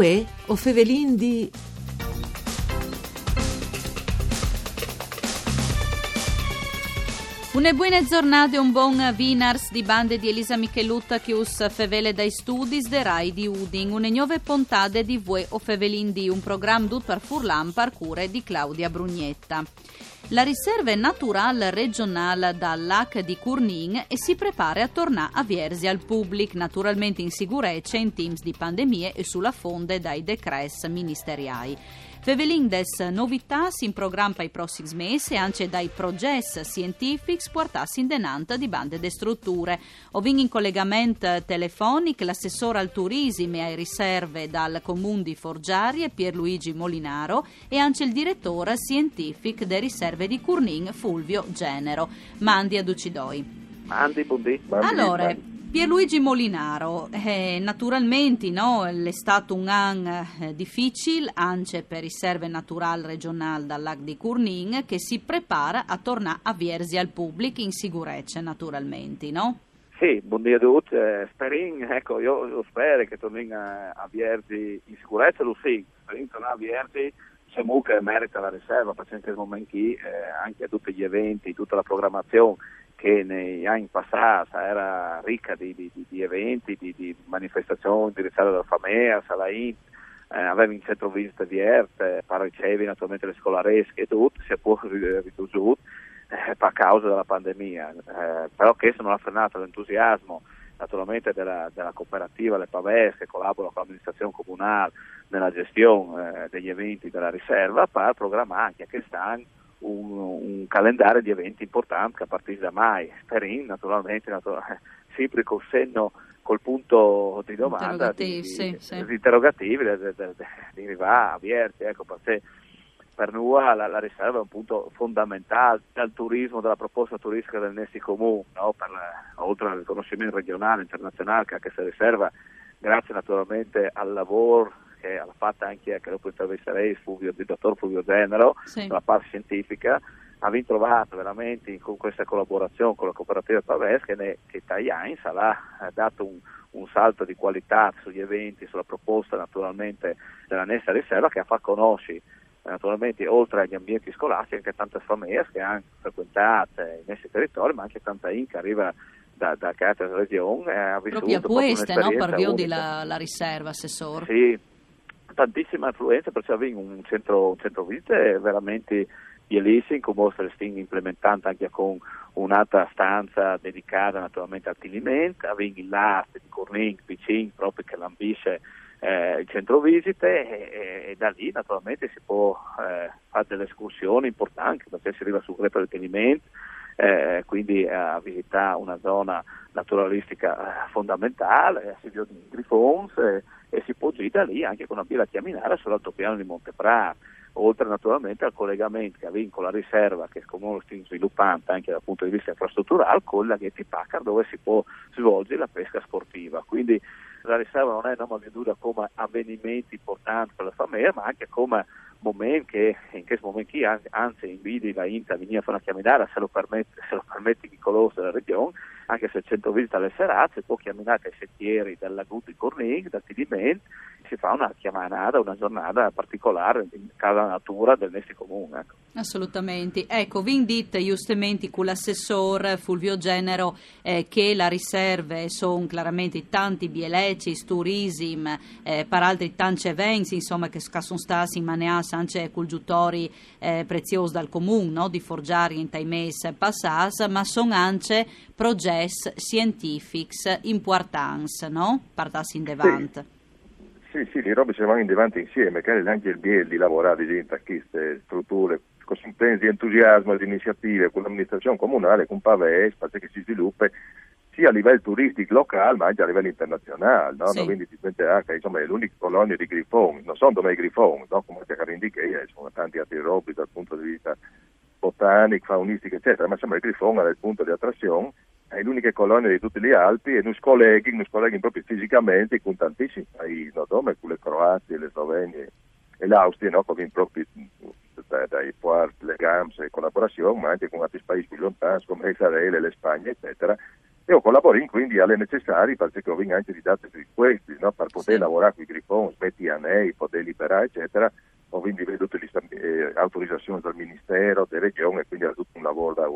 Uè, o Fevelin di... Une buone giornate e un buon Vinars di bande di Elisa Michelutta che us fevele dai studi de Rai di Udin, une nuove puntate di Vue o Fevelin di un programma tutto per Furlan parcure di Claudia Brugnetta. La riserva naturale regionale dal lac di Curnin e si prepara a tornare a Viersi al pubblico, naturalmente in sicurezza in teams di pandemie e sulla fonde dai decrets ministeriali. Fevelin des novità in programma per i prossimi mesi anche dai progetti scientifici portati in denanta di bande de strutture. Ovin in collegamento telefonico l'assessore al turismo e ai riserve dal comune di Forgiari Pierluigi Molinaro e anche il direttore scientifico delle riserve di Curnin Fulvio Genero. Mandi ad Ucidoi. Mandi, buondì. Allora, Pierluigi Molinaro, eh, naturalmente no, è stato un anno eh, difficile anche per il serve natural regionale dal lac di Curnin che si prepara a tornare a Viersi al pubblico in sicurezza naturalmente, no? Sì, buongiorno a tutti, eh, sperin, ecco, io, io spero che torni a, a Viersi in sicurezza, lo sì, sperin tornare a Viersi se che merita la riserva, perché in questo momento eh, anche a tutti gli eventi, tutta la programmazione che negli anni passati era ricca di, di, di eventi, di, di, manifestazioni indirizzate dalla FAMEA, Salain, eh, aveva in centro visita di ERT, ricevi naturalmente le scolaresche e tutto, si è poi ridotto eh, per causa della pandemia, eh, però questo non ha frenato l'entusiasmo naturalmente della, della cooperativa Le Pavès che collabora con l'amministrazione comunale nella gestione eh, degli eventi della riserva per programmare anche quest'anno un, un, calendario di eventi importanti a partire da mai. Perin naturalmente, naturalmente sempre col senno col punto di domanda interrogativi, di, sì, sì. di interrogativi di arrivare avvierti ecco perché per noi la, la, riserva è un punto fondamentale dal turismo, dalla proposta turistica del Nesti Comune, no? la, oltre al riconoscimento regionale, internazionale che anche se riserva, grazie naturalmente al lavoro che l'ha fatta anche, che dopo intervisterei Fulvio, il dottor Fulvio Genero, sì. la parte scientifica, abbiamo trovato veramente con questa collaborazione con la cooperativa Paves che, che Tajans ha dato un, un, salto di qualità sugli eventi, sulla proposta naturalmente della Nessa Riserva che ha fatto conoscere naturalmente oltre agli ambienti scolastici anche tante famiglie che hanno frequentato i nostri territori ma anche tanta in che arriva da, da altre regioni eh, ha vissuto proprio a questa no? per via della la riserva assessore sì tantissima influenza perché abbiamo un centro, un centro visite veramente bellissimo come se stiamo implementando anche con un'altra stanza dedicata naturalmente al tilimento abbiamo il LAST di Corning, Picin proprio che l'ambisce eh, il centro visite e, e, e, da lì naturalmente si può eh, fare delle escursioni importanti perché si arriva sul greto del tenimento eh, quindi a visitare una zona naturalistica eh, fondamentale, a Silvio di Grifons e, e, si può girare lì anche con una bila chiaminare sull'altopiano di Monteprà oltre naturalmente al collegamento che con la riserva che comunque stiamo sviluppando anche dal punto di vista infrastrutturale con la Ghetti Packard dove si può svolgere la pesca sportiva. Quindi la riserva non è una dura come avvenimento importante per la famiglia ma anche come momento che in questo momento anzi invidi la INTA a venire a fare una camminata se lo permette, se lo permette chi conosce la regione anche se il centro visita alle serate può camminare ai sentieri del lago di Cornig, da Tidiment si fa una chiamata, una giornata particolare in casa natura del nostro comune. Ecco. Assolutamente. Ecco, vi indite giustamente con l'assessore Fulvio Genero eh, che la riserve sono chiaramente tanti bieleci, turism, eh, per altri tanti eventi, insomma, che sono stati in maneas anche con giutori eh, preziosi dal comune, no? di forgiare in taimes passas, ma sono anche progetti scientifici importanti, no? Partassi in devant. Sì. Sì, le robe si vanno in davanti insieme, che anche il BL di lavorare dentro a queste strutture con sensi di entusiasmo, di iniziative con l'amministrazione comunale, con Pavès, perché si sviluppa sia a livello turistico locale ma anche a livello internazionale, no? Sì. quindi diventerà che insomma, l'unica colonia di grifoni, non so dove i grifoni, no? come ti indicato, ci sono tanti altri robi dal punto di vista botanico, faunistico, eccetera, ma insomma il grifone è il punto di attrazione è l'unica colonia di tutte le Alpi e noi colleghi, noi colleghi proprio fisicamente con tantissimi paesi, no? come con le Croazie, le Slovenie e l'Austria, no? come proprio dai, dai port, le GAMS e collaborazione, ma anche con altri paesi più lontani come Israele, le Spagna, eccetera. e collabori quindi alle necessarie perché vengono anche di date sui questi, no? per poter sì. lavorare con i grifoni, smetti a nei, poter liberare, eccetera, ho quindi veduto le eh, autorizzazioni dal Ministero, delle regioni, e quindi ha tutto un lavoro da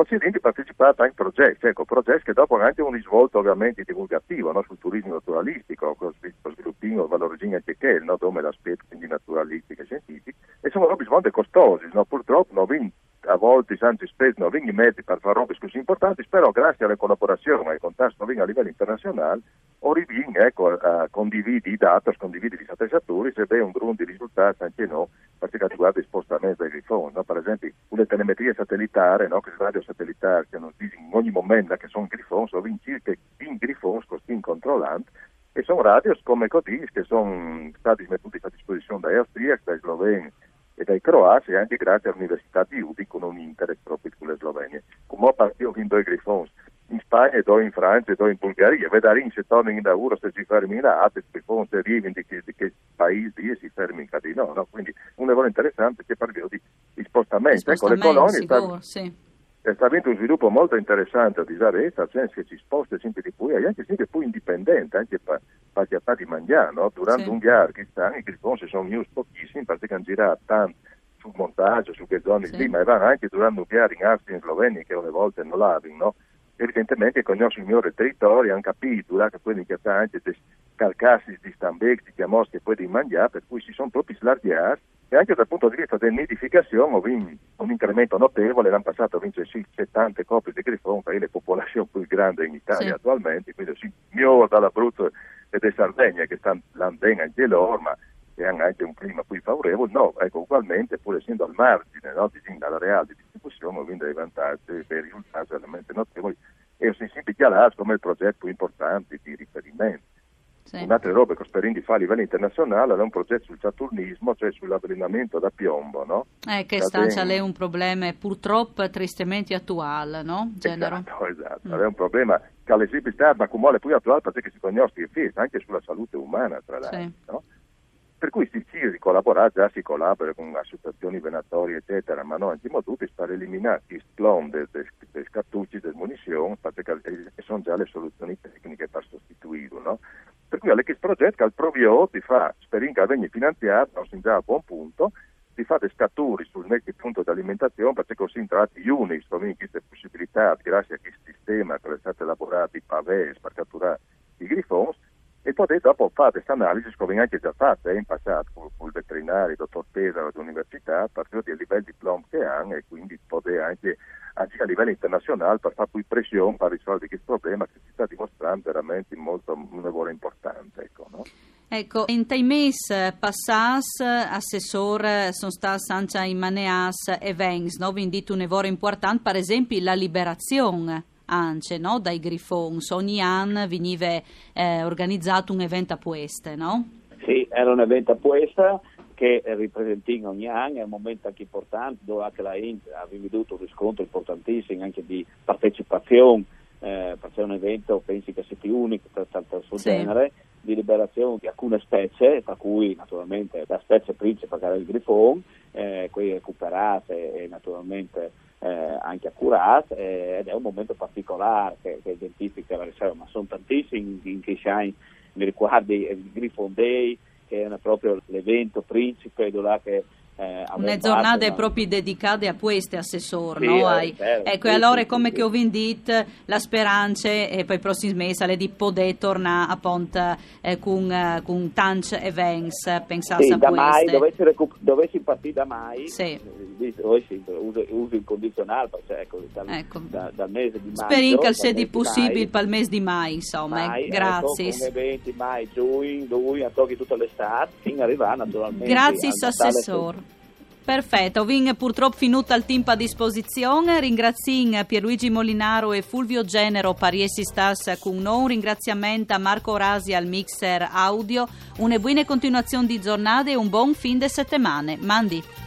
Occidente partecipato in progetti, ecco, progetti che dopo hanno anche un risvolto ovviamente divulgativo no? sul turismo naturalistico, con lo sviluppino valorizzazione anche che, no? dove l'aspetto quindi naturalistico e scientifico, e sono robe molto costosi, no? purtroppo non vengono a volte anzi spesso non vengono mezzi per fare robe così importanti, però grazie alle collaborazioni e ai contatti a livello internazionale, Orivin ecco, condivide i dati, condivide gli attrezzatori, se vede un grande di risultati anche no, per quanto riguarda i spostamenti dei grifoni. No? Per esempio, le telemetrie satellitari, no? che radio satellitari, che non dicono in ogni momento che sono grifoni, sono circa 20 grifoni così controllanti, e sono radio come così, che sono stati messi a disposizione dai austriaci, dai sloveni, e dai croati anche grazie all'Università di Udi con un interesse proprio con le Slovenie. Come partito in due grifoni in Spagna due in Francia due in Bulgaria, vedere se tornano in lavoro se ci là, altri grifoni se arrivano che paesi e si fermi in Cadino, no? quindi un lavoro interessante che parliamo di, di spostamento. Ecco, le colonie sicuro, sì sta avendo un sviluppo molto interessante a Disarezza, nel senso che si sposta sempre di più e anche sempre più indipendente, anche per capacità di mangiare, no? Durante sì. un viaggio che stanno, i grifoni sono news pochissimi perché hanno girato tanto sul montaggio, su che zone sì. lì, ma vanno anche durante un viaggio in Austria in Slovenia che alle volte non l'hanno, no? Evidentemente conoscono il migliore territorio, hanno capito durante quelli che stanno anche calcassi di Stambeck, di Chiamos che poi di mangiare, per cui si sono proprio slargiati e anche dal punto di vista dell'edificazione ho vinto un incremento notevole, l'anno passato ho vinto 70 coppie di grifoni, che è la popolazione più grande in Italia sì. attualmente, quindi si mio dall'Abruzzo e da Sardegna che stanno bene anche loro, ma che hanno anche un clima più favorevole, no, ecco, ugualmente pur essendo al margine no, dall'areale di distribuzione ho vinto dei vantaggi dei risultati veramente notevoli. E ho sempre chiarato come il progetto più importante di riferimento. Sì. Un'altra roba che speriamo di fare a livello internazionale è un progetto sul saturnismo, cioè sull'avvelenamento da piombo, no? Eh, che sta lì un problema purtroppo tristemente attuale, no? Genero. Esatto, esatto. Mm. È un problema che all'esibità, ma come più attuale perché si conosce che anche sulla salute umana, tra l'altro, sì. no? Per cui si decide di già si collabora con associazioni venatorie, eccetera, ma noi abbiamo tutti per eliminare i splom dei de, de cartucci, delle munizioni, perché sono già le soluzioni tecniche per sostituirlo, no? Per cui questo progetto il Provio ti fa, speriamo che venga finanziato, non già a buon punto, ti fa dei scaturi sul netto punto di alimentazione perché così entrati unici, con queste possibilità, grazie a questo sistema che è stato elaborato di pavés per catturare i grifoni, e poi dopo fare questa analisi, come anche già fatta in passato con, con il veterinario, il dottor Pesaro dell'università, a partire dal livello di diploma che hanno e quindi poter anche agire a livello internazionale per fare più pressione per risolvere questo problema che si sta dimostrando veramente molto un lavoro importante. Ecco, no? Ecco, in Taimes passas, assessore, sono stati anche in Maneas e Vengs, no? Vi indito un lavoro importante, per esempio la liberazione anche no? dai Grifons. Ogni anno veniva eh, organizzato un evento a Pueste, no? Sì, era un evento a Puesta che ripresenta ogni anno, è un momento anche importante dove anche la Int ha veduto un riscontro importantissimo anche di partecipazione eh, per un evento pensi che sia più unico per il suo sì. genere di liberazione di alcune specie, tra cui naturalmente la specie principe che era il grifone, eh, qui recuperate e naturalmente eh, anche accurate eh, ed è un momento particolare che, che identifica la riserva, ma sono tantissimi in Kishain, mi ricordo il Griffon Day che è proprio l'evento principe dove che eh, una giornata ma... proprio dedicata a questi assessori, sì, no? Ai... Certo, ecco, sì, e allora sì, come che ho vendito la speranza e poi prossimi mesi di poter tornare a Ponte eh, con, eh, con tanti events, pensate sì, a da mai, dovessi, recup- dovessi partire da mai, sì. Eh, uso, uso il condizionale, cioè, ecco, dal, ecco. Da, dal, mese di maggio. Speriamo che sia possibile per il mese di mai, insomma, mai, ecco, grazie. Ecco, 20 mai, giugno, lui, a tocchi tutta l'estate, fino ad arrivare naturalmente. Grazie, assessore. Perfetto, vin purtroppo finito il tempo a disposizione. Ringrazio Pierluigi Molinaro e Fulvio Genero Pariesi Stas con noi. Un ringraziamento a Marco Rasi al mixer audio. Una buona continuazione di giornate e un buon fin de settimane. Mandi.